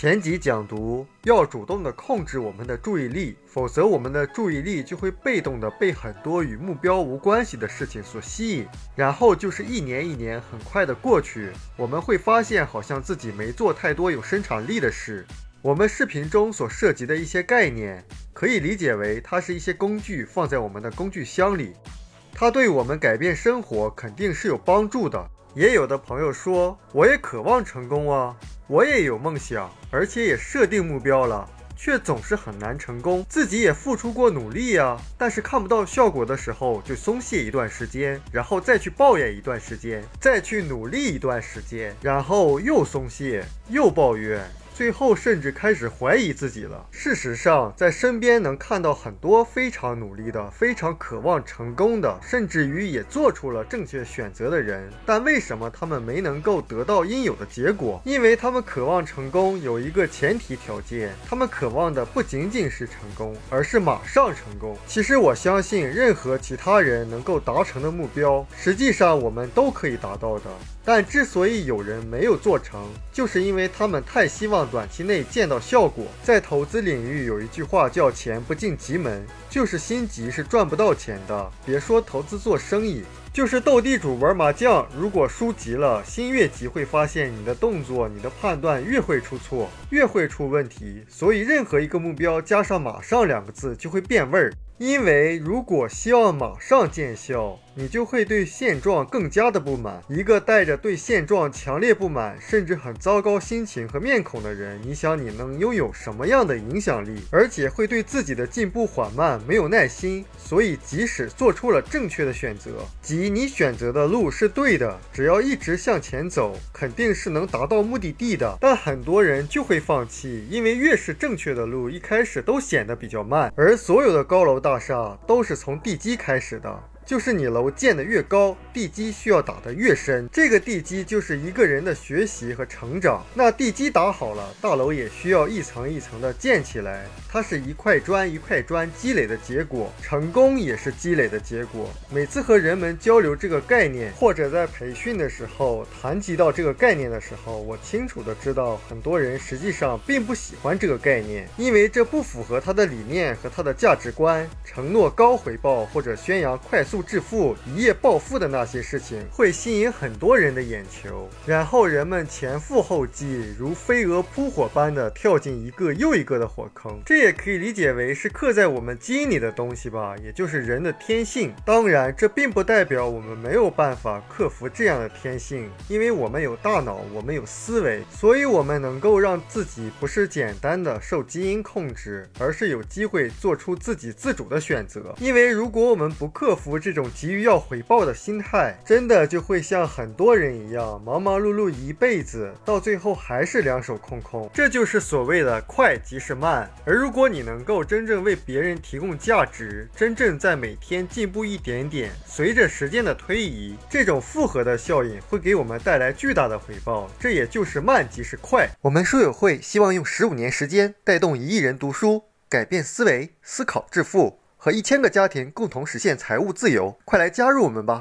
前集讲读，要主动的控制我们的注意力，否则我们的注意力就会被动的被很多与目标无关系的事情所吸引，然后就是一年一年很快的过去，我们会发现好像自己没做太多有生产力的事。我们视频中所涉及的一些概念，可以理解为它是一些工具放在我们的工具箱里，它对我们改变生活肯定是有帮助的。也有的朋友说，我也渴望成功啊，我也有梦想，而且也设定目标了，却总是很难成功。自己也付出过努力呀，但是看不到效果的时候就松懈一段时间，然后再去抱怨一段时间，再去努力一段时间，然后又松懈，又抱怨。最后甚至开始怀疑自己了。事实上，在身边能看到很多非常努力的、非常渴望成功的，甚至于也做出了正确选择的人。但为什么他们没能够得到应有的结果？因为他们渴望成功有一个前提条件，他们渴望的不仅仅是成功，而是马上成功。其实我相信，任何其他人能够达成的目标，实际上我们都可以达到的。但之所以有人没有做成，就是因为他们太希望短期内见到效果。在投资领域有一句话叫“钱不进急门”，就是心急是赚不到钱的。别说投资做生意，就是斗地主玩麻将，如果输急了，心越急，会发现你的动作、你的判断越会出错，越会出问题。所以，任何一个目标加上“马上”两个字，就会变味儿。因为如果希望马上见效，你就会对现状更加的不满。一个带着对现状强烈不满，甚至很糟糕心情和面孔的人，你想你能拥有什么样的影响力？而且会对自己的进步缓慢没有耐心。所以，即使做出了正确的选择，即你选择的路是对的，只要一直向前走，肯定是能达到目的地的。但很多人就会放弃，因为越是正确的路，一开始都显得比较慢。而所有的高楼大厦都是从地基开始的。就是你楼建得越高，地基需要打得越深。这个地基就是一个人的学习和成长。那地基打好了，大楼也需要一层一层的建起来。它是一块砖一块砖积累的结果，成功也是积累的结果。每次和人们交流这个概念，或者在培训的时候谈及到这个概念的时候，我清楚的知道，很多人实际上并不喜欢这个概念，因为这不符合他的理念和他的价值观。承诺高回报或者宣扬快速。致富、一夜暴富的那些事情会吸引很多人的眼球，然后人们前赴后继，如飞蛾扑火般的跳进一个又一个的火坑。这也可以理解为是刻在我们基因里的东西吧，也就是人的天性。当然，这并不代表我们没有办法克服这样的天性，因为我们有大脑，我们有思维，所以我们能够让自己不是简单的受基因控制，而是有机会做出自己自主的选择。因为如果我们不克服这，这种急于要回报的心态，真的就会像很多人一样，忙忙碌碌一辈子，到最后还是两手空空。这就是所谓的快即是慢。而如果你能够真正为别人提供价值，真正在每天进步一点点，随着时间的推移，这种复合的效应会给我们带来巨大的回报。这也就是慢即是快。我们书友会希望用十五年时间带动一亿人读书，改变思维，思考致富。和一千个家庭共同实现财务自由，快来加入我们吧！